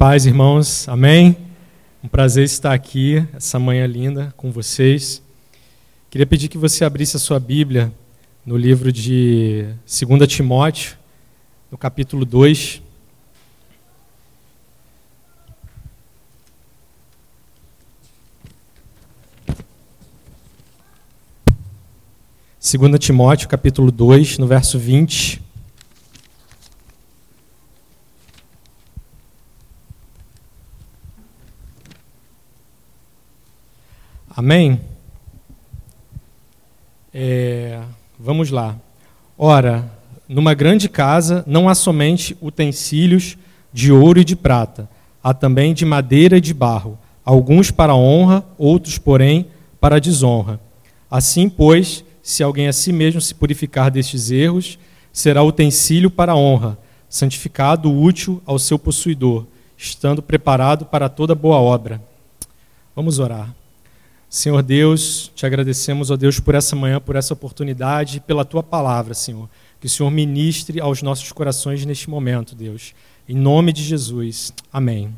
Paz, irmãos, amém? Um prazer estar aqui essa manhã linda com vocês. Queria pedir que você abrisse a sua Bíblia no livro de 2 Timóteo, no capítulo 2. Segunda Timóteo, capítulo 2, no verso 20. Amém? É, vamos lá. Ora, numa grande casa não há somente utensílios de ouro e de prata, há também de madeira e de barro, alguns para honra, outros, porém, para desonra. Assim, pois, se alguém a si mesmo se purificar destes erros, será utensílio para honra, santificado, útil ao seu possuidor, estando preparado para toda boa obra. Vamos orar. Senhor Deus, te agradecemos, ó Deus, por essa manhã, por essa oportunidade e pela tua palavra, Senhor. Que o Senhor ministre aos nossos corações neste momento, Deus. Em nome de Jesus. Amém.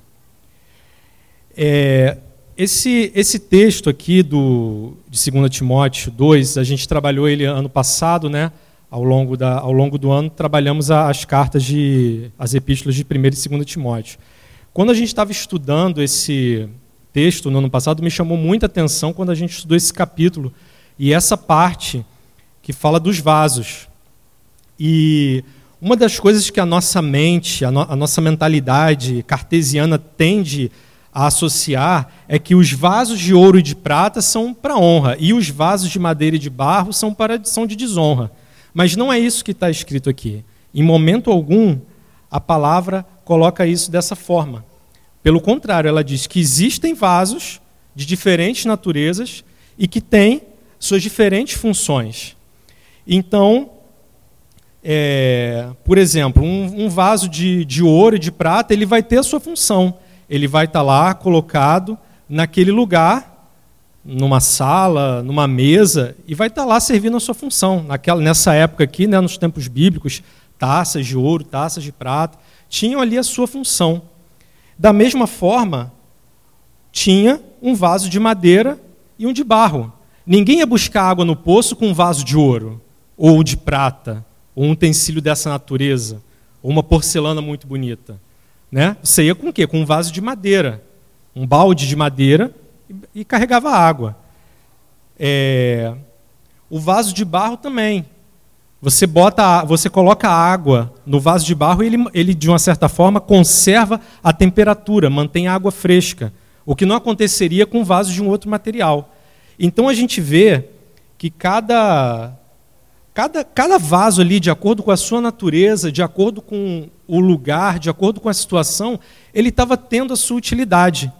É, esse, esse texto aqui do, de 2 Timóteo 2, a gente trabalhou ele ano passado, né? Ao longo, da, ao longo do ano, trabalhamos as cartas de. as epístolas de 1 e 2 Timóteo. Quando a gente estava estudando esse, texto no ano passado me chamou muita atenção quando a gente estudou esse capítulo e essa parte que fala dos vasos. E uma das coisas que a nossa mente, a, no, a nossa mentalidade cartesiana tende a associar é que os vasos de ouro e de prata são para honra e os vasos de madeira e de barro são, para, são de desonra. Mas não é isso que está escrito aqui. Em momento algum, a palavra coloca isso dessa forma. Pelo contrário, ela diz que existem vasos de diferentes naturezas e que têm suas diferentes funções. Então, é, por exemplo, um, um vaso de, de, ouro e de prata, ele vai ter a sua função. Ele vai estar lá colocado naquele lugar, numa sala, numa mesa, e vai estar lá servindo a sua função. Naquela, nessa época aqui, né, nos tempos bíblicos, taças de ouro, taças de prata, tinham ali a sua função. Da mesma forma, tinha um vaso de madeira e um de barro. Ninguém ia buscar água no poço com um vaso de ouro, ou de prata, ou um utensílio dessa natureza, ou uma porcelana muito bonita. Né? Você ia com o quê? Com um vaso de madeira, um balde de madeira e, e carregava água. É... O vaso de barro também. Você bota, você coloca água no vaso de barro e ele, ele, de uma certa forma, conserva a temperatura, mantém a água fresca, o que não aconteceria com vasos de um outro material. Então a gente vê que cada, cada, cada vaso ali, de acordo com a sua natureza, de acordo com o lugar, de acordo com a situação, ele estava tendo a sua utilidade.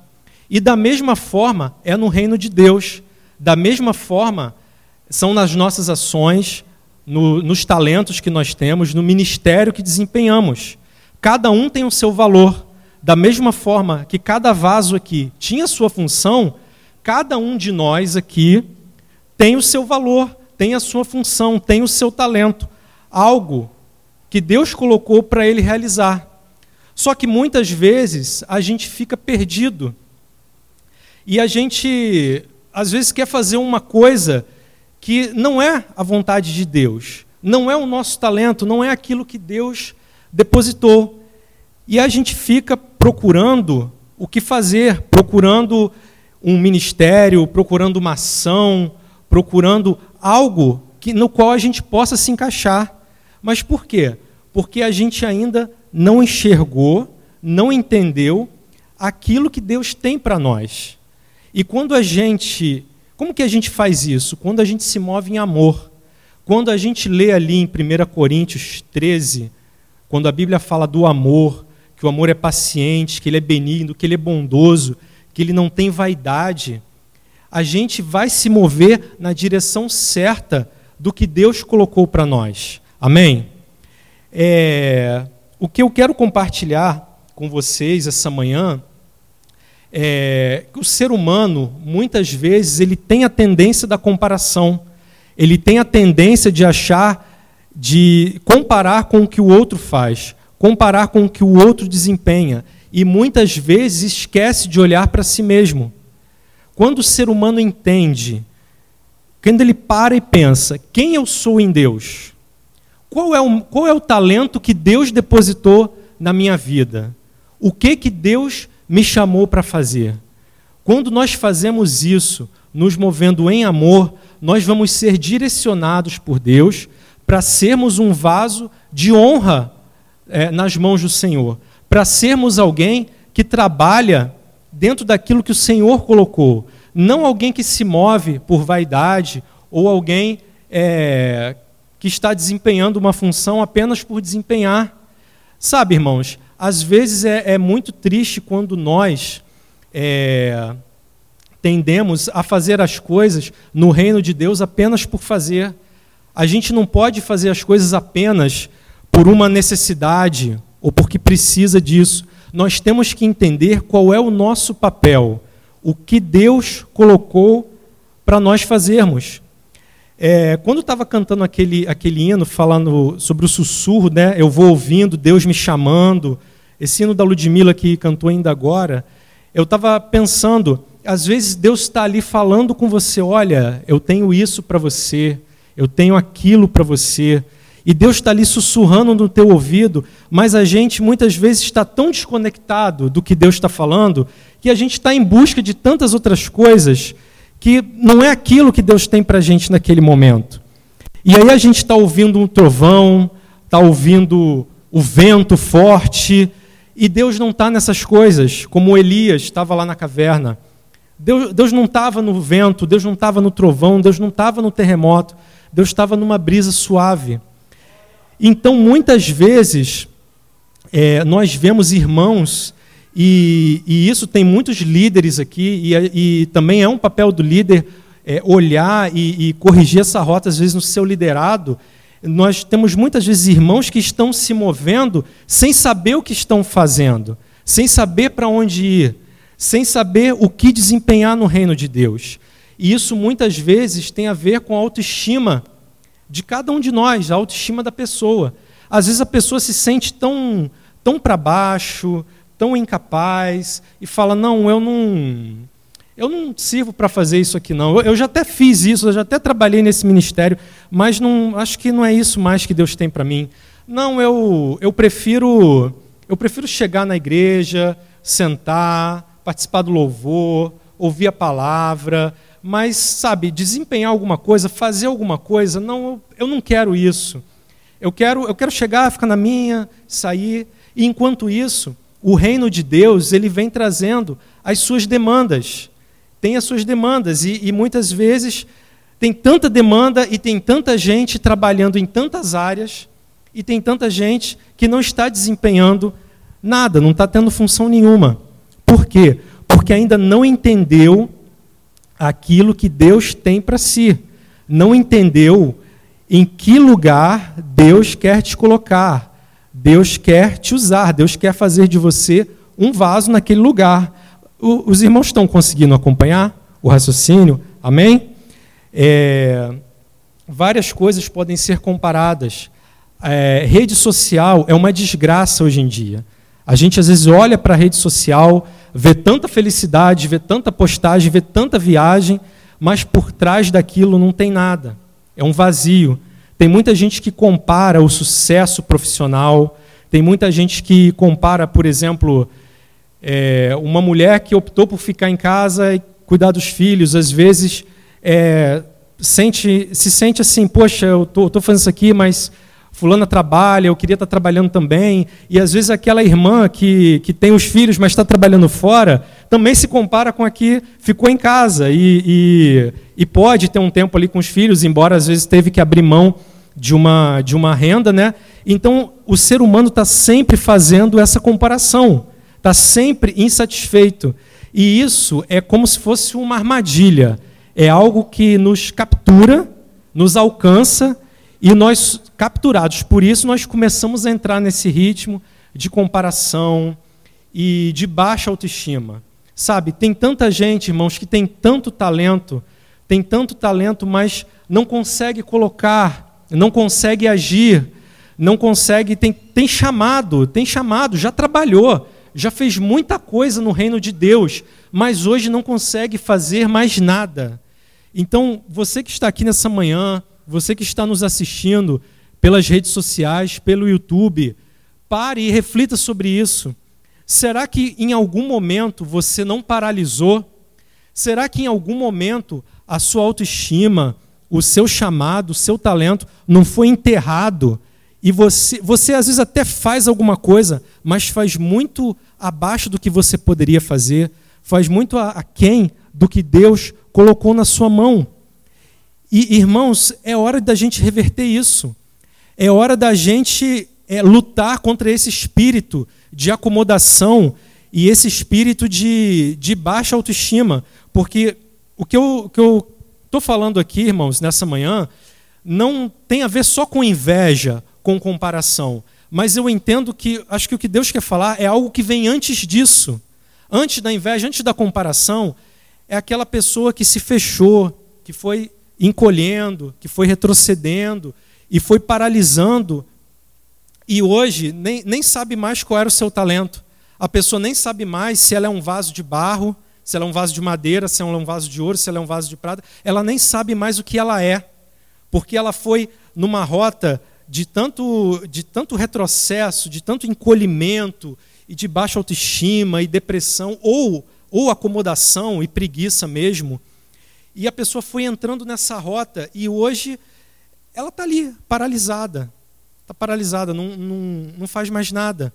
E da mesma forma é no reino de Deus. Da mesma forma são nas nossas ações, no, nos talentos que nós temos, no ministério que desempenhamos. Cada um tem o seu valor. Da mesma forma que cada vaso aqui tinha sua função, cada um de nós aqui tem o seu valor, tem a sua função, tem o seu talento, algo que Deus colocou para ele realizar. Só que muitas vezes a gente fica perdido. E a gente, às vezes, quer fazer uma coisa que não é a vontade de Deus, não é o nosso talento, não é aquilo que Deus depositou. E a gente fica procurando o que fazer, procurando um ministério, procurando uma ação, procurando algo que, no qual a gente possa se encaixar. Mas por quê? Porque a gente ainda não enxergou, não entendeu aquilo que Deus tem para nós. E quando a gente como que a gente faz isso? Quando a gente se move em amor. Quando a gente lê ali em 1 Coríntios 13, quando a Bíblia fala do amor, que o amor é paciente, que ele é benigno, que ele é bondoso, que ele não tem vaidade, a gente vai se mover na direção certa do que Deus colocou para nós. Amém? É, o que eu quero compartilhar com vocês essa manhã é, o ser humano, muitas vezes, ele tem a tendência da comparação. Ele tem a tendência de achar, de comparar com o que o outro faz, comparar com o que o outro desempenha. e muitas vezes esquece de olhar para si mesmo. Quando o ser humano entende, quando ele para e pensa: quem eu sou em Deus? Qual é o, qual é o talento que Deus depositou na minha vida? O que que Deus me chamou para fazer? Quando nós fazemos isso, nos movendo em amor, nós vamos ser direcionados por Deus para sermos um vaso de honra é, nas mãos do Senhor, para sermos alguém que trabalha dentro daquilo que o Senhor colocou, não alguém que se move por vaidade ou alguém é, que está desempenhando uma função apenas por desempenhar. Sabe, irmãos, às vezes é, é muito triste quando nós é, tendemos a fazer as coisas no reino de Deus apenas por fazer. A gente não pode fazer as coisas apenas por uma necessidade ou porque precisa disso. Nós temos que entender qual é o nosso papel, o que Deus colocou para nós fazermos. É, quando estava cantando aquele, aquele hino, falando sobre o sussurro, né, eu vou ouvindo Deus me chamando, esse hino da Ludmilla que cantou ainda agora, eu estava pensando às vezes Deus está ali falando com você: olha, eu tenho isso para você, eu tenho aquilo para você. E Deus está ali sussurrando no teu ouvido, mas a gente muitas vezes está tão desconectado do que Deus está falando que a gente está em busca de tantas outras coisas que não é aquilo que Deus tem para a gente naquele momento. E aí a gente está ouvindo um trovão, está ouvindo o vento forte, e Deus não está nessas coisas, como Elias estava lá na caverna. Deus, Deus não estava no vento, Deus não estava no trovão, Deus não estava no terremoto, Deus estava numa brisa suave. Então, muitas vezes, é, nós vemos irmãos, e, e, isso tem muitos líderes aqui, e, e também é um papel do líder é, olhar e, e corrigir essa rota, às vezes, no seu liderado. Nós temos muitas vezes irmãos que estão se movendo sem saber o que estão fazendo, sem saber para onde ir sem saber o que desempenhar no reino de Deus. E isso muitas vezes tem a ver com a autoestima de cada um de nós, a autoestima da pessoa. Às vezes a pessoa se sente tão, tão para baixo, tão incapaz e fala: "Não, eu não eu não sirvo para fazer isso aqui não. Eu já até fiz isso, eu já até trabalhei nesse ministério, mas não acho que não é isso mais que Deus tem para mim. Não, eu eu prefiro eu prefiro chegar na igreja, sentar, participar do louvor, ouvir a palavra, mas, sabe, desempenhar alguma coisa, fazer alguma coisa, não, eu não quero isso. Eu quero, eu quero chegar, ficar na minha, sair, e enquanto isso, o reino de Deus, ele vem trazendo as suas demandas. Tem as suas demandas, e, e muitas vezes tem tanta demanda e tem tanta gente trabalhando em tantas áreas, e tem tanta gente que não está desempenhando nada, não está tendo função nenhuma. Por quê? Porque ainda não entendeu aquilo que Deus tem para si. Não entendeu em que lugar Deus quer te colocar. Deus quer te usar, Deus quer fazer de você um vaso naquele lugar. O, os irmãos estão conseguindo acompanhar o raciocínio? Amém? É, várias coisas podem ser comparadas. É, rede social é uma desgraça hoje em dia. A gente às vezes olha para a rede social, vê tanta felicidade, vê tanta postagem, vê tanta viagem, mas por trás daquilo não tem nada. É um vazio. Tem muita gente que compara o sucesso profissional, tem muita gente que compara, por exemplo, é, uma mulher que optou por ficar em casa e cuidar dos filhos, às vezes é, sente, se sente assim, poxa, eu estou fazendo isso aqui, mas fulana trabalha, eu queria estar trabalhando também, e às vezes aquela irmã que, que tem os filhos, mas está trabalhando fora, também se compara com a que ficou em casa e, e, e, pode ter um tempo ali com os filhos, embora às vezes teve que abrir mão de uma, de uma renda, né? Então o ser humano está sempre fazendo essa comparação, está sempre insatisfeito. E isso é como se fosse uma armadilha, é algo que nos captura, nos alcança e nós, capturados por isso, nós começamos a entrar nesse ritmo de comparação e de baixa autoestima. Sabe, tem tanta gente, irmãos, que tem tanto talento, tem tanto talento, mas não consegue colocar, não consegue agir, não consegue, tem, tem chamado, tem chamado, já trabalhou, já fez muita coisa no reino de Deus, mas hoje não consegue fazer mais nada. Então, você que está aqui nessa manhã, você que está nos assistindo pelas redes sociais, pelo YouTube, pare e reflita sobre isso. Será que em algum momento você não paralisou? Será que em algum momento a sua autoestima, o seu chamado, o seu talento não foi enterrado? E você, você às vezes até faz alguma coisa, mas faz muito abaixo do que você poderia fazer, faz muito aquém do que Deus colocou na sua mão. E, irmãos, é hora da gente reverter isso. É hora da gente é, lutar contra esse espírito de acomodação e esse espírito de, de baixa autoestima. Porque o que eu estou falando aqui, irmãos, nessa manhã, não tem a ver só com inveja, com comparação. Mas eu entendo que, acho que o que Deus quer falar é algo que vem antes disso. Antes da inveja, antes da comparação, é aquela pessoa que se fechou, que foi encolhendo, que foi retrocedendo e foi paralisando. E hoje nem, nem sabe mais qual era o seu talento. A pessoa nem sabe mais se ela é um vaso de barro, se ela é um vaso de madeira, se ela é um vaso de ouro, se ela é um vaso de prata. Ela nem sabe mais o que ela é, porque ela foi numa rota de tanto, de tanto retrocesso, de tanto encolhimento e de baixa autoestima e depressão, ou, ou acomodação e preguiça mesmo. E a pessoa foi entrando nessa rota e hoje ela está ali, paralisada. Está paralisada, não, não, não faz mais nada.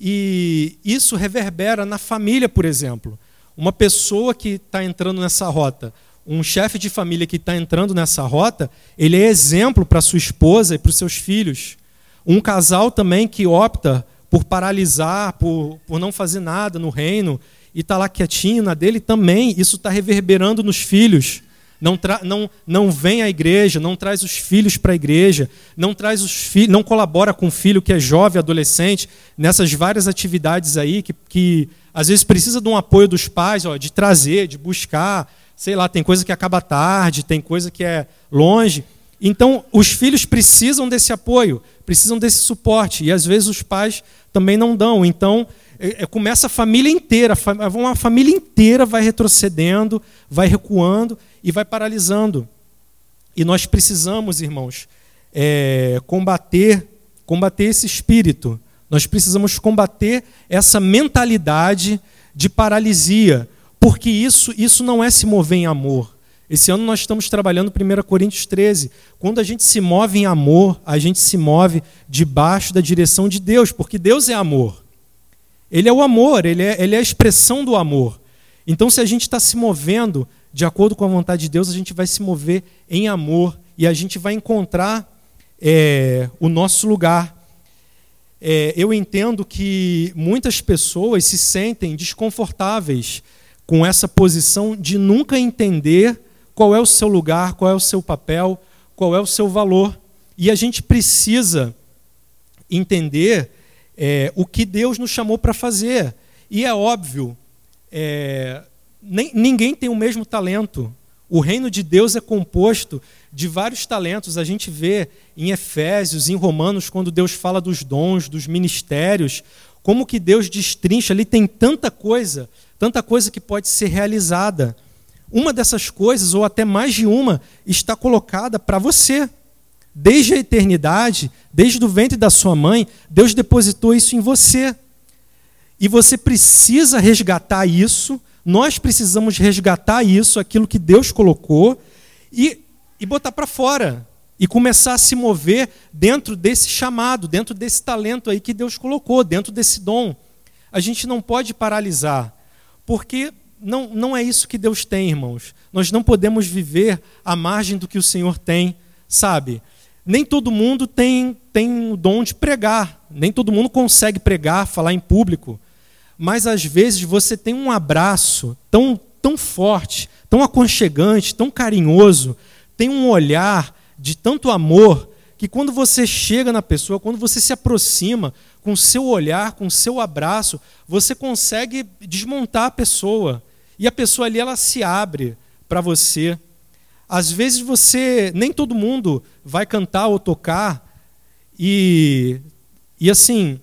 E isso reverbera na família, por exemplo. Uma pessoa que está entrando nessa rota um chefe de família que está entrando nessa rota, ele é exemplo para sua esposa e para os seus filhos. Um casal também que opta por paralisar, por, por não fazer nada no reino e está lá quietinho na dele, também isso está reverberando nos filhos. Não, não, não vem à igreja, não traz os filhos para a igreja, não traz os filhos, não colabora com o filho que é jovem, adolescente, nessas várias atividades aí que, que às vezes precisa de um apoio dos pais, ó, de trazer, de buscar, sei lá, tem coisa que acaba tarde, tem coisa que é longe. Então, os filhos precisam desse apoio, precisam desse suporte, e às vezes os pais também não dão. Então, é, é, começa a família inteira, uma família inteira vai retrocedendo, vai recuando e vai paralisando. E nós precisamos, irmãos, é, combater, combater esse espírito. Nós precisamos combater essa mentalidade de paralisia, porque isso, isso não é se mover em amor. Esse ano nós estamos trabalhando 1 Coríntios 13. Quando a gente se move em amor, a gente se move debaixo da direção de Deus, porque Deus é amor. Ele é o amor, ele é, ele é a expressão do amor. Então, se a gente está se movendo de acordo com a vontade de Deus, a gente vai se mover em amor e a gente vai encontrar é, o nosso lugar. É, eu entendo que muitas pessoas se sentem desconfortáveis com essa posição de nunca entender qual é o seu lugar, qual é o seu papel, qual é o seu valor. E a gente precisa entender é, o que Deus nos chamou para fazer. E é óbvio, é, nem, ninguém tem o mesmo talento. O reino de Deus é composto de vários talentos. A gente vê em Efésios, em Romanos, quando Deus fala dos dons, dos ministérios, como que Deus destrincha ali, tem tanta coisa tanta coisa que pode ser realizada. Uma dessas coisas, ou até mais de uma, está colocada para você. Desde a eternidade, desde o ventre da sua mãe, Deus depositou isso em você. E você precisa resgatar isso, nós precisamos resgatar isso, aquilo que Deus colocou, e, e botar para fora. E começar a se mover dentro desse chamado, dentro desse talento aí que Deus colocou, dentro desse dom. A gente não pode paralisar. Porque não, não é isso que Deus tem, irmãos. Nós não podemos viver à margem do que o Senhor tem, sabe? Nem todo mundo tem, tem o dom de pregar, nem todo mundo consegue pregar, falar em público. Mas às vezes você tem um abraço tão, tão forte, tão aconchegante, tão carinhoso, tem um olhar de tanto amor, que quando você chega na pessoa, quando você se aproxima, com o seu olhar, com o seu abraço, você consegue desmontar a pessoa. E a pessoa ali ela se abre para você. Às vezes você, nem todo mundo vai cantar ou tocar e e assim,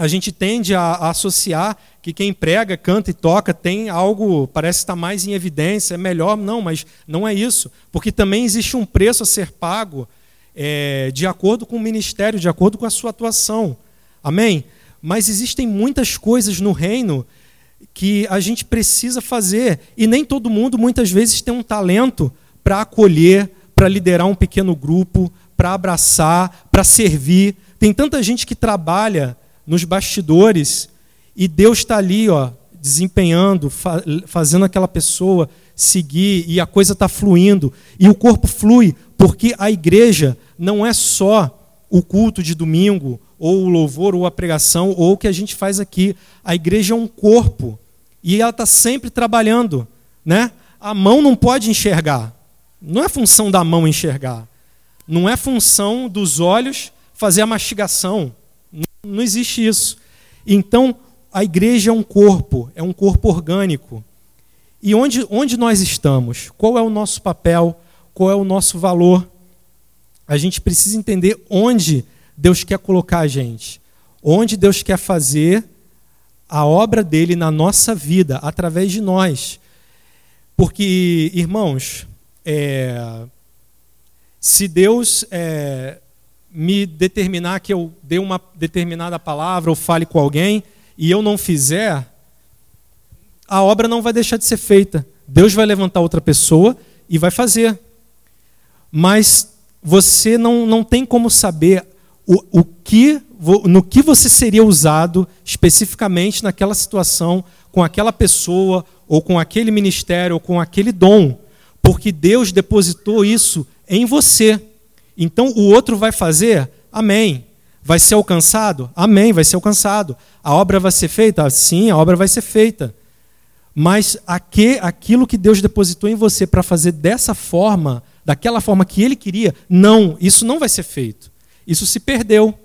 a gente tende a, a, associar que quem prega, canta e toca tem algo, parece estar mais em evidência, é melhor. Não, mas não é isso. Porque também existe um preço a ser pago é, de acordo com o ministério, de acordo com a sua atuação. Amém? Mas existem muitas coisas no reino que a gente precisa fazer. E nem todo mundo, muitas vezes, tem um talento para acolher, para liderar um pequeno grupo, para abraçar, para servir. Tem tanta gente que trabalha nos bastidores e Deus está ali, ó, desempenhando, fa fazendo aquela pessoa seguir e a coisa está fluindo e o corpo flui porque a igreja não é só o culto de domingo ou o louvor ou a pregação ou o que a gente faz aqui. A igreja é um corpo e ela está sempre trabalhando, né? A mão não pode enxergar. Não é função da mão enxergar. Não é função dos olhos fazer a mastigação. Não existe isso. Então, a igreja é um corpo, é um corpo orgânico. E onde, onde nós estamos? Qual é o nosso papel? Qual é o nosso valor? A gente precisa entender onde Deus quer colocar a gente. Onde Deus quer fazer a obra dele na nossa vida, através de nós. Porque, irmãos, é, se Deus é, me determinar que eu dê uma determinada palavra ou fale com alguém e eu não fizer, a obra não vai deixar de ser feita. Deus vai levantar outra pessoa e vai fazer. Mas você não, não tem como saber o, o que, no que você seria usado especificamente naquela situação, com aquela pessoa, ou com aquele ministério, ou com aquele dom, porque Deus depositou isso em você. Então o outro vai fazer? Amém. Vai ser alcançado? Amém, vai ser alcançado. A obra vai ser feita? Sim, a obra vai ser feita. Mas aqui, aquilo que Deus depositou em você para fazer dessa forma, daquela forma que Ele queria, não, isso não vai ser feito. Isso se perdeu.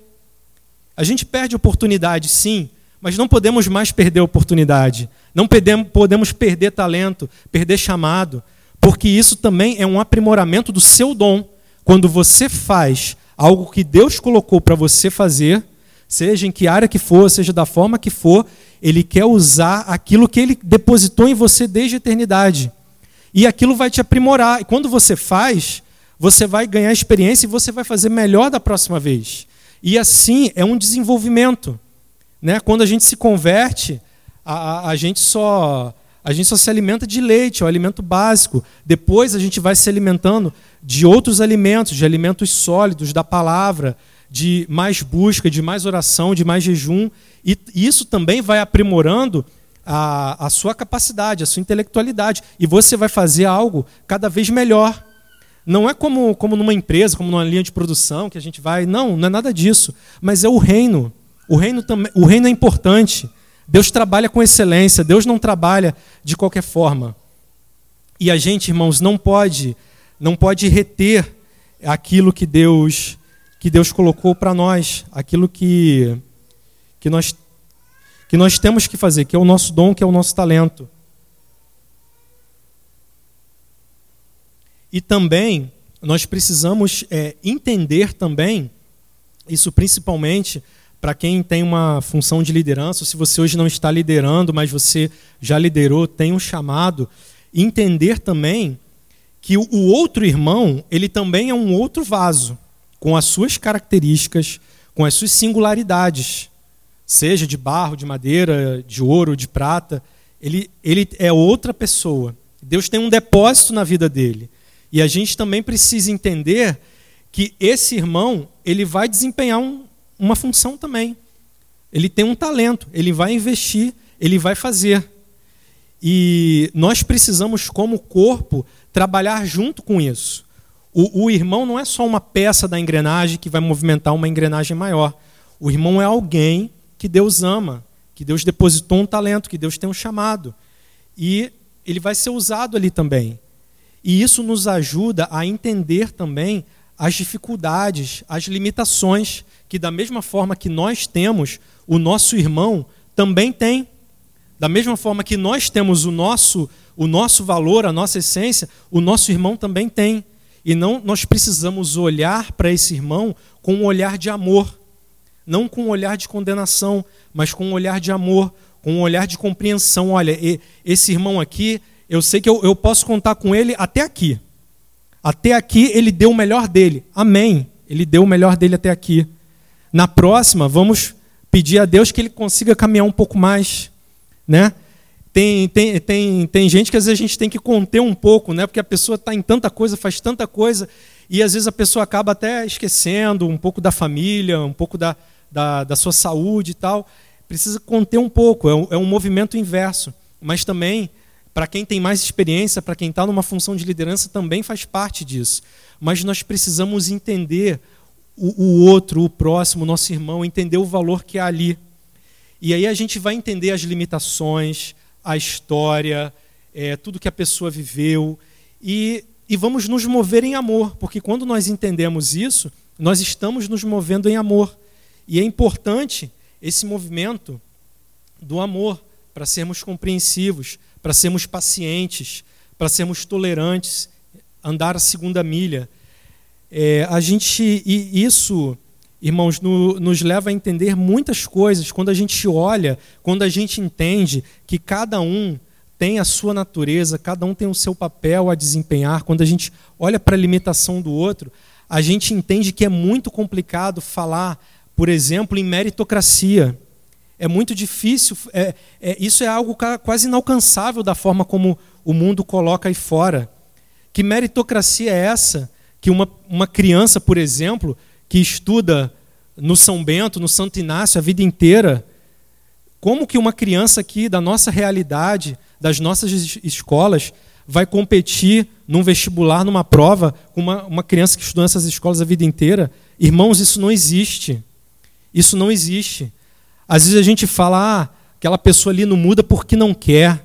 A gente perde oportunidade, sim, mas não podemos mais perder oportunidade. Não podemos perder talento, perder chamado, porque isso também é um aprimoramento do seu dom. Quando você faz algo que Deus colocou para você fazer, seja em que área que for, seja da forma que for, Ele quer usar aquilo que Ele depositou em você desde a eternidade. E aquilo vai te aprimorar. E quando você faz, você vai ganhar experiência e você vai fazer melhor da próxima vez. E assim é um desenvolvimento. Né? Quando a gente se converte, a, a, a gente só a gente só se alimenta de leite, é o alimento básico. Depois a gente vai se alimentando de outros alimentos, de alimentos sólidos, da palavra, de mais busca, de mais oração, de mais jejum. E isso também vai aprimorando a, a sua capacidade, a sua intelectualidade. E você vai fazer algo cada vez melhor. Não é como, como numa empresa, como numa linha de produção, que a gente vai. Não, não é nada disso. Mas é o reino. O reino, também, o reino é importante. Deus trabalha com excelência, Deus não trabalha de qualquer forma. E a gente, irmãos, não pode não pode reter aquilo que Deus que Deus colocou para nós, aquilo que que nós que nós temos que fazer, que é o nosso dom, que é o nosso talento. E também nós precisamos é, entender também isso principalmente para quem tem uma função de liderança, se você hoje não está liderando, mas você já liderou, tem um chamado, entender também que o outro irmão, ele também é um outro vaso, com as suas características, com as suas singularidades, seja de barro, de madeira, de ouro, de prata, ele, ele é outra pessoa. Deus tem um depósito na vida dele. E a gente também precisa entender que esse irmão, ele vai desempenhar um, uma função também. Ele tem um talento, ele vai investir, ele vai fazer. E nós precisamos, como corpo, trabalhar junto com isso. O, o, irmão não é só uma peça da engrenagem que vai movimentar uma engrenagem maior. O irmão é alguém que Deus ama, que Deus depositou um talento, que Deus tem um chamado. E ele vai ser usado ali também. E isso nos ajuda a entender também as dificuldades, as limitações que, da mesma forma que nós temos, o nosso irmão também tem. Da mesma forma que nós temos o nosso, o nosso valor, a nossa essência, o nosso irmão também tem. E não nós precisamos olhar para esse irmão com um olhar de amor. não com um olhar de condenação, mas com um olhar de amor, com um olhar de compreensão. Olha, esse irmão aqui, eu sei que eu, eu posso contar com ele até aqui. Até aqui ele deu o melhor dele. Amém. Ele deu o melhor dele até aqui. Na próxima, vamos pedir a Deus que ele consiga caminhar um pouco mais, né? Tem, tem, tem, tem gente que às vezes a gente tem que conter um pouco, né? Porque a pessoa está em tanta coisa, faz tanta coisa, e às vezes a pessoa acaba até esquecendo um pouco da família, um pouco da, da, da sua saúde e tal. Precisa conter um pouco, é um, é um movimento inverso. Mas também, para quem tem mais experiência, para quem está numa função de liderança, também faz parte disso. Mas nós precisamos entender o, o outro, o próximo, o nosso irmão, entender o valor que há ali. E aí a gente vai entender as limitações, a história, é, tudo que a pessoa viveu, e, e vamos nos mover em amor, porque quando nós entendemos isso, nós estamos nos movendo em amor. E é importante esse movimento do amor para sermos compreensivos, para sermos pacientes, para sermos tolerantes, andar a segunda milha. É, a gente e isso irmãos, no, nos leva a entender muitas coisas quando a gente olha, quando a gente entende que cada um tem a sua natureza, cada um tem o seu papel a desempenhar. Quando a gente olha para a limitação do outro, a gente entende que é muito complicado falar, por exemplo, em meritocracia. É muito difícil, é, é, isso é algo quase inalcançável da forma como o mundo coloca aí fora. Que meritocracia é essa? Que uma, uma criança, por exemplo, que estuda no São Bento, no Santo Inácio a vida inteira, como que uma criança aqui da nossa realidade, das nossas escolas, vai competir num vestibular, numa prova, com uma, uma criança que estudou nessas escolas a vida inteira? Irmãos, isso não existe. Isso não existe. Às vezes a gente fala, ah, aquela pessoa ali não muda porque não quer.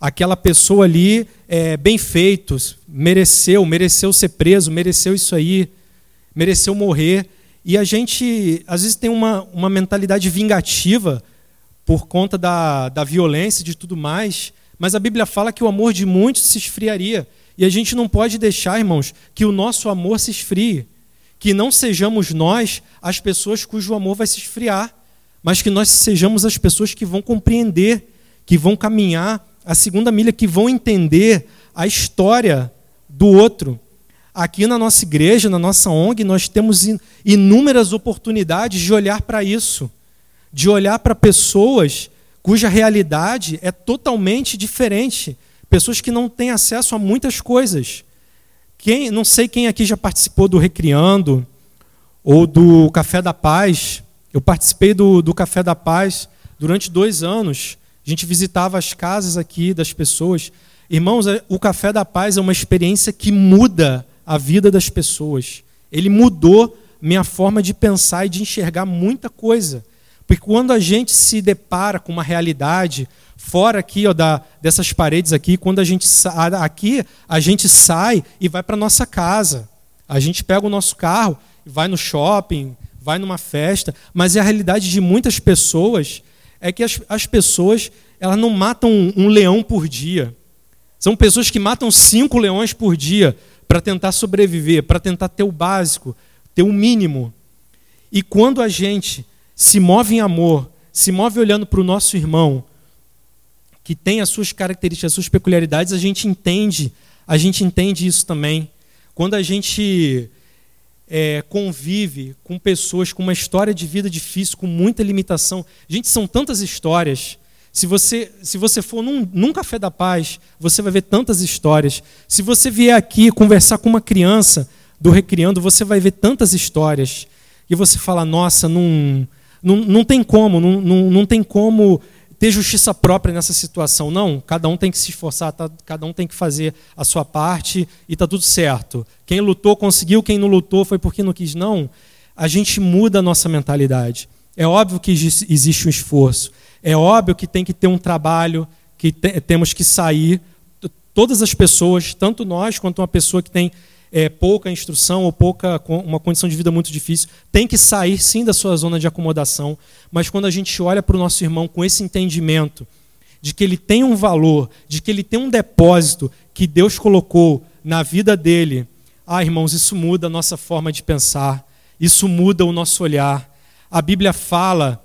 Aquela pessoa ali é bem feito, mereceu, mereceu ser preso, mereceu isso aí mereceu morrer. E a gente, às vezes, tem uma, uma mentalidade vingativa por conta da, da violência e de tudo mais, mas a Bíblia fala que o amor de muitos se esfriaria. E a gente não pode deixar, irmãos, que o nosso amor se esfrie. Que não sejamos nós as pessoas cujo amor vai se esfriar, mas que nós sejamos as pessoas que vão compreender, que vão caminhar a segunda milha, que vão entender a história do outro. Aqui na nossa igreja, na nossa ONG, nós temos inúmeras oportunidades de olhar para isso, de olhar para pessoas cuja realidade é totalmente diferente, pessoas que não têm acesso a muitas coisas. Quem, não sei quem aqui já participou do Recriando ou do Café da Paz. Eu participei do, do Café da Paz durante dois anos. A gente visitava as casas aqui das pessoas. Irmãos, é, o Café da Paz é uma experiência que muda a vida das pessoas. Ele mudou minha forma de pensar e de enxergar muita coisa. Porque quando a gente se depara com uma realidade fora aqui ó, da, dessas paredes aqui, quando a gente aqui a gente sai e vai para nossa casa. A gente pega o nosso carro vai no shopping, vai numa festa, mas a realidade de muitas pessoas é que as, as pessoas elas não matam um, um leão por dia. São pessoas que matam cinco leões por dia para tentar sobreviver, para tentar ter o básico, ter o mínimo. E quando a gente se move em amor, se move olhando para o nosso irmão, que tem as suas características, as suas peculiaridades, a gente entende, a gente entende isso também. Quando a gente é, convive com pessoas com uma história de vida difícil, com muita limitação, gente, são tantas histórias. Se você, se você for num, num café da paz, você vai ver tantas histórias. Se você vier aqui conversar com uma criança do Recriando, você vai ver tantas histórias. E você fala, nossa, não, não, não tem como, não, não, não tem como ter justiça própria nessa situação. Não, cada um tem que se esforçar, tá, cada um tem que fazer a sua parte e está tudo certo. Quem lutou conseguiu, quem não lutou foi porque não quis. Não, a gente muda a nossa mentalidade. É óbvio que existe um esforço. É óbvio que tem que ter um trabalho, que te, temos que sair. Todas as pessoas, tanto nós quanto uma pessoa que tem é, pouca instrução ou pouca uma condição de vida muito difícil, tem que sair sim da sua zona de acomodação. Mas quando a gente olha para o nosso irmão com esse entendimento de que ele tem um valor, de que ele tem um depósito que Deus colocou na vida dele, ah, irmãos, isso muda a nossa forma de pensar, isso muda o nosso olhar. a Bíblia fala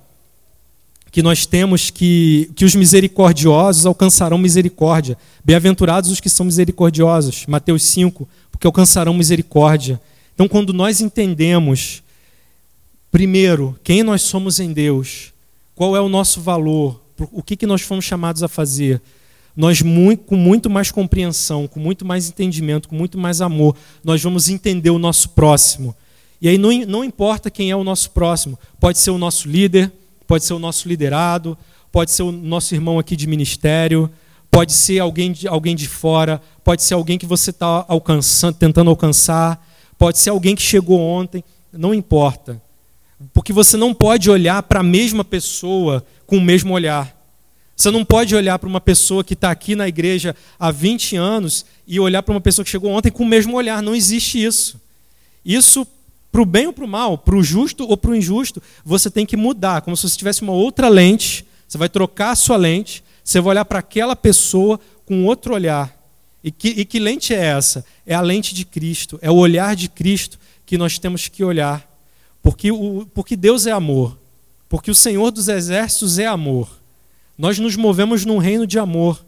que nós temos que, que os misericordiosos alcançarão misericórdia. Bem-aventurados os que são misericordiosos. Mateus 5, porque alcançarão misericórdia. Então, quando nós entendemos, primeiro, quem nós somos em Deus, qual é o nosso valor, o que, que nós fomos chamados a fazer, nós, com muito mais compreensão, com muito mais entendimento, com muito mais amor, nós vamos entender o nosso próximo. E aí não, não importa quem é o nosso próximo, pode ser o nosso líder, pode ser o nosso liderado, pode ser o nosso irmão aqui de ministério, pode ser alguém de, alguém de fora, pode ser alguém que você está alcançando, tentando alcançar, pode ser alguém que chegou ontem, não importa. Porque você não pode olhar para a mesma pessoa com o mesmo olhar. Você não pode olhar para uma pessoa que está aqui na igreja há 20 anos e olhar para uma pessoa que chegou ontem com o mesmo olhar. Não existe isso. Isso para o bem ou para o mal, para o justo ou para o injusto, você tem que mudar, como se você tivesse uma outra lente, você vai trocar a sua lente, você vai olhar para aquela pessoa com outro olhar. E que, e que lente é essa? É a lente de Cristo, é o olhar de Cristo que nós temos que olhar. Porque, o, porque Deus é amor, porque o Senhor dos Exércitos é amor. Nós nos movemos num reino de amor,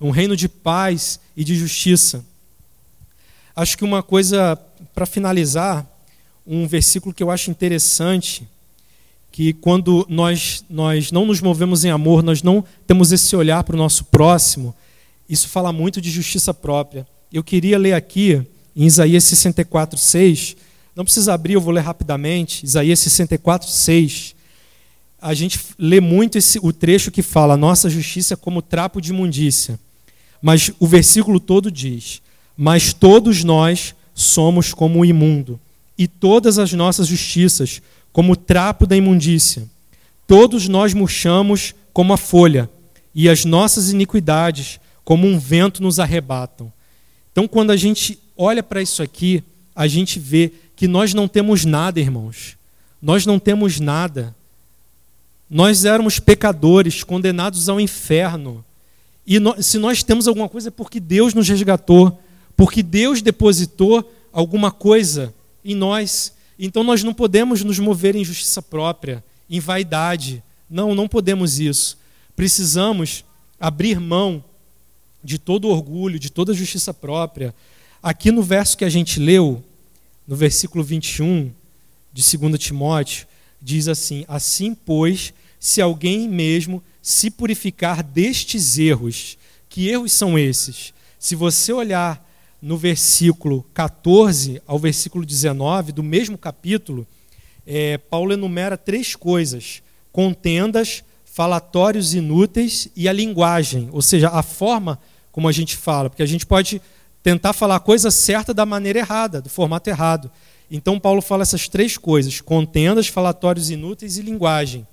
um reino de paz e de justiça. Acho que uma coisa, para finalizar, um versículo que eu acho interessante, que quando nós, nós não nos movemos em amor, nós não temos esse olhar para o nosso próximo, isso fala muito de justiça própria. Eu queria ler aqui, em Isaías 64, 6, não precisa abrir, eu vou ler rapidamente, Isaías 64, 6. A gente lê muito esse, o trecho que fala, nossa justiça é como trapo de imundícia. Mas o versículo todo diz, mas todos nós somos como o imundo e todas as nossas justiças como trapo da imundícia. Todos nós murchamos como a folha, e as nossas iniquidades, como um vento, nos arrebatam. Então, quando a gente olha para isso aqui, a gente vê que nós não temos nada, irmãos. Nós não temos nada. Nós éramos pecadores, condenados ao inferno. E se nós temos alguma coisa é porque Deus nos resgatou, porque Deus depositou alguma coisa em nós. Então nós não podemos nos mover em justiça própria, em vaidade. Não, não podemos isso. Precisamos abrir mão de todo orgulho, de toda justiça própria. Aqui no verso que a gente leu, no versículo 21 de 2 Timóteo, diz assim: Assim, pois, se alguém mesmo se purificar destes erros, que erros são esses? Se você olhar no versículo 14 ao versículo 19 do mesmo capítulo, é, Paulo enumera três coisas: contendas, falatórios inúteis e a linguagem, ou seja, a forma como a gente fala, porque a gente pode tentar falar a coisa certa da maneira errada, do formato errado. Então, Paulo fala essas três coisas: contendas, falatórios inúteis e linguagem.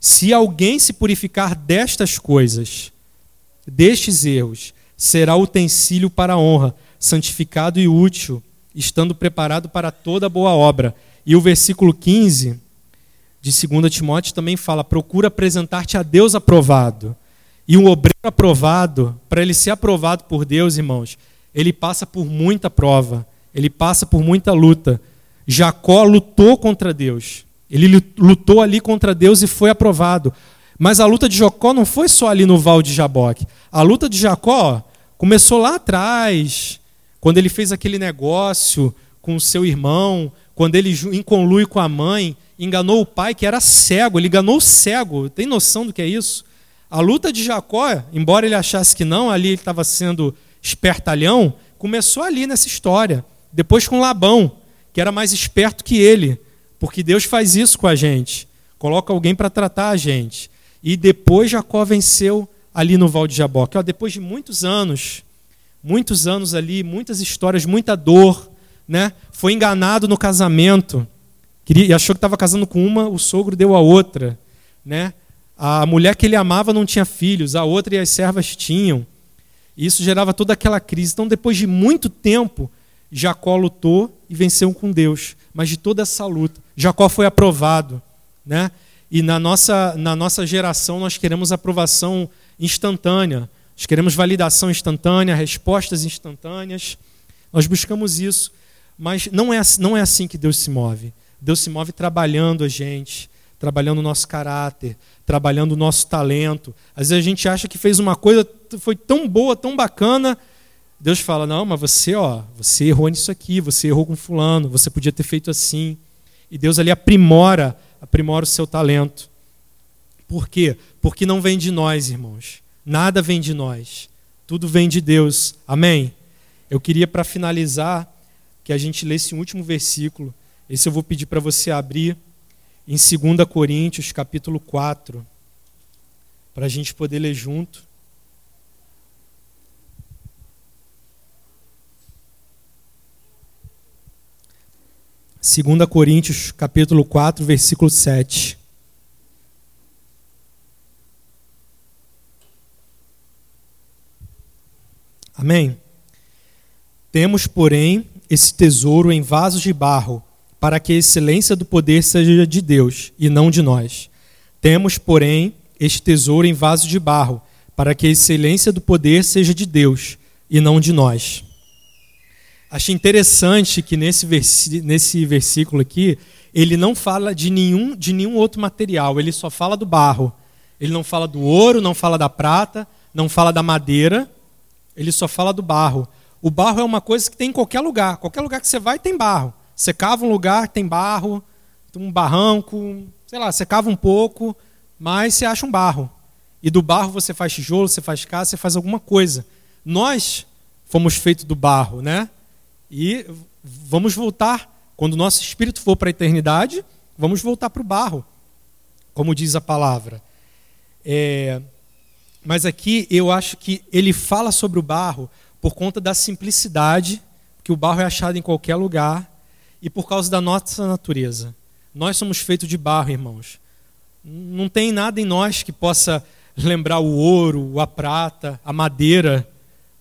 Se alguém se purificar destas coisas, destes erros, será utensílio para a honra, santificado e útil, estando preparado para toda boa obra. E o versículo 15 de 2 Timóteo também fala: procura apresentar-te a Deus aprovado. E um obreiro aprovado, para ele ser aprovado por Deus, irmãos, ele passa por muita prova, ele passa por muita luta. Jacó lutou contra Deus. Ele lutou ali contra Deus e foi aprovado. Mas a luta de Jacó não foi só ali no Val de Jaboque. A luta de Jacó começou lá atrás, quando ele fez aquele negócio com o seu irmão, quando ele em conluio com a mãe, enganou o pai que era cego, ele enganou o cego. Tem noção do que é isso? A luta de Jacó, embora ele achasse que não, ali ele estava sendo espertalhão, começou ali nessa história. Depois com Labão, que era mais esperto que ele, porque Deus faz isso com a gente, coloca alguém para tratar a gente. E depois Jacó venceu ali no Val de Jaboque. Depois de muitos anos, muitos anos ali, muitas histórias, muita dor, né? Foi enganado no casamento, queria, achou que estava casando com uma, o sogro deu a outra, né? A mulher que ele amava não tinha filhos, a outra e as servas tinham. E isso gerava toda aquela crise. Então, depois de muito tempo, Jacó lutou e venceu com Deus. Mas de toda essa luta, Jacó foi aprovado, né? E na nossa, na nossa geração nós queremos aprovação instantânea. Nós queremos validação instantânea, respostas instantâneas. Nós buscamos isso, mas não é, não é assim que Deus se move. Deus se move trabalhando a gente, trabalhando o nosso caráter, trabalhando o nosso talento. Às vezes a gente acha que fez uma coisa, foi tão boa, tão bacana. Deus fala: Não, mas você, ó, você errou nisso aqui, você errou com fulano, você podia ter feito assim. E Deus ali aprimora, aprimora o seu talento. Por quê? Porque não vem de nós, irmãos. Nada vem de nós. Tudo vem de Deus. Amém? Eu queria, para finalizar, que a gente lesse um último versículo. Esse eu vou pedir para você abrir em 2 Coríntios, capítulo 4, para a gente poder ler junto. Segunda Coríntios, capítulo 4, versículo 7. Amém? Temos, porém, esse tesouro em vasos de barro, para que a excelência do poder seja de Deus e não de nós. Temos, porém, este tesouro em vasos de barro, para que a excelência do poder seja de Deus e não de nós. Achei interessante que nesse, nesse versículo aqui, ele não fala de nenhum, de nenhum outro material, ele só fala do barro. Ele não fala do ouro, não fala da prata, não fala da madeira, ele só fala do barro. O barro é uma coisa que tem em qualquer lugar. Qualquer lugar que você vai tem barro. Você cava um lugar, tem barro, tem um barranco, sei lá, você cava um pouco, mas você acha um barro. E do barro você faz tijolo, você faz casa, você faz alguma coisa. Nós fomos feitos do barro, né? E vamos voltar, quando o nosso espírito for para a eternidade, vamos voltar para o barro, como diz a palavra. É, mas aqui eu acho que ele fala sobre o barro por conta da simplicidade, que o barro é achado em qualquer lugar, e por causa da nossa natureza. Nós somos feitos de barro, irmãos. Não tem nada em nós que possa lembrar o ouro, a prata, a madeira,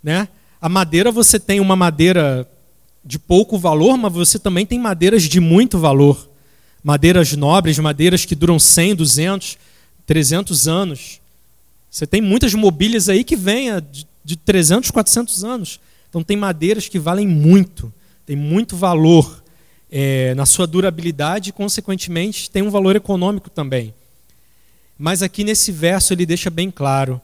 né? A madeira você tem uma madeira de pouco valor, mas você também tem madeiras de muito valor. Madeiras nobres, madeiras que duram 100, 200, 300 anos. Você tem muitas mobílias aí que vêm de, de 300, 400 anos. Então tem madeiras que valem muito, tem muito valor é, na sua durabilidade e, consequentemente, tem um valor econômico também. Mas aqui nesse verso ele deixa bem claro: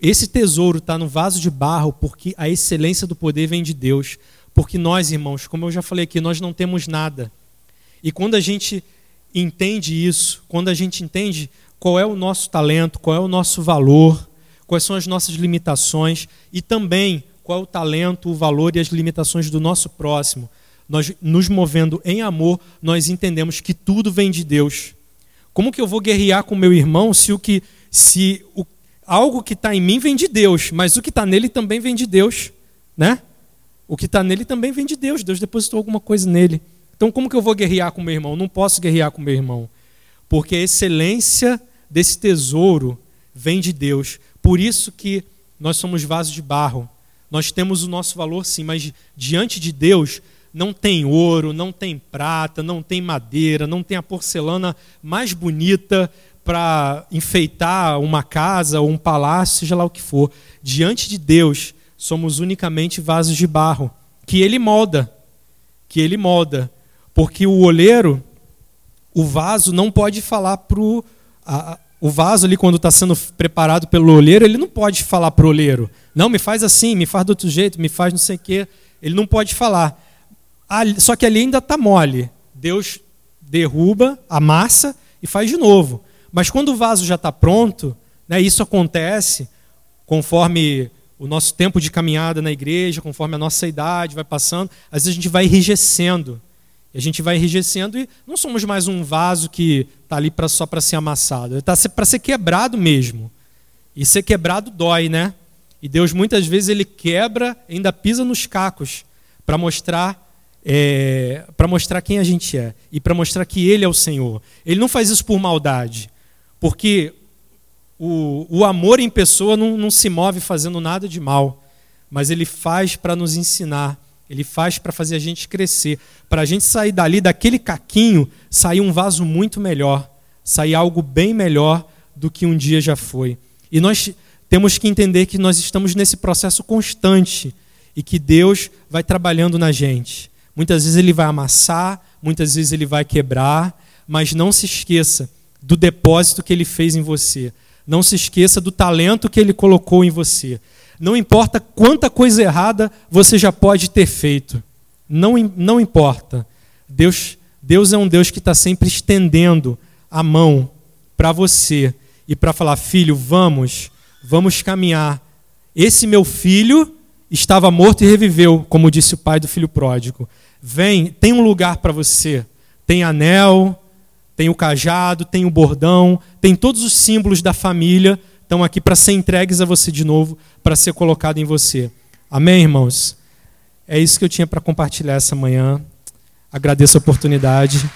esse tesouro está no vaso de barro porque a excelência do poder vem de Deus. Porque nós, irmãos, como eu já falei aqui, nós não temos nada. E quando a gente entende isso, quando a gente entende qual é o nosso talento, qual é o nosso valor, quais são as nossas limitações e também qual é o talento, o valor e as limitações do nosso próximo. Nós nos movendo em amor, nós entendemos que tudo vem de Deus. Como que eu vou guerrear com meu irmão se o que se o, algo que está em mim vem de Deus, mas o que está nele também vem de Deus, né? O que está nele também vem de Deus. Deus depositou alguma coisa nele. Então, como que eu vou guerrear com meu irmão? Não posso guerrear com meu irmão porque a excelência desse tesouro vem de Deus. Por isso que nós somos vasos de barro. Nós temos o nosso valor sim, mas diante de Deus não tem ouro, não tem prata, não tem madeira, não tem a porcelana mais bonita para enfeitar uma casa ou um palácio, seja lá o que for. Diante de Deus, somos unicamente vasos de barro, que ele molda, que ele molda. Porque o oleiro, o vaso não pode falar para o. O vaso ali, quando está sendo preparado pelo olheiro, ele não pode falar para o olheiro. Não, me faz assim, me faz do outro jeito, me faz não sei o quê. Ele não pode falar. Só que ali ainda está mole. Deus derruba, amassa e faz de novo. Mas quando o vaso já está pronto, né, isso acontece conforme o nosso tempo de caminhada na igreja, conforme a nossa idade vai passando, às vezes a gente vai enrijecendo. A gente vai enrijecendo e não somos mais um vaso que está ali pra, só para ser amassado. Está para ser quebrado mesmo. E ser quebrado dói, né? E Deus muitas vezes ele quebra, ainda pisa nos cacos para mostrar é, para mostrar quem a gente é e para mostrar que Ele é o Senhor. Ele não faz isso por maldade, porque o, o amor em pessoa não, não se move fazendo nada de mal, mas Ele faz para nos ensinar ele faz para fazer a gente crescer, para a gente sair dali, daquele caquinho, sair um vaso muito melhor, sair algo bem melhor do que um dia já foi. E nós temos que entender que nós estamos nesse processo constante e que Deus vai trabalhando na gente. Muitas vezes Ele vai amassar, muitas vezes ele vai quebrar, mas não se esqueça do depósito que ele fez em você. Não se esqueça do talento que ele colocou em você. Não importa quanta coisa errada você já pode ter feito. Não, não importa. Deus, Deus é um Deus que está sempre estendendo a mão para você e para falar: filho, vamos, vamos caminhar. Esse meu filho estava morto e reviveu, como disse o pai do filho pródigo. Vem, tem um lugar para você. Tem anel, tem o cajado, tem o bordão, tem todos os símbolos da família estão aqui para ser entregues a você de novo, para ser colocado em você. Amém, irmãos? É isso que eu tinha para compartilhar essa manhã. Agradeço a oportunidade.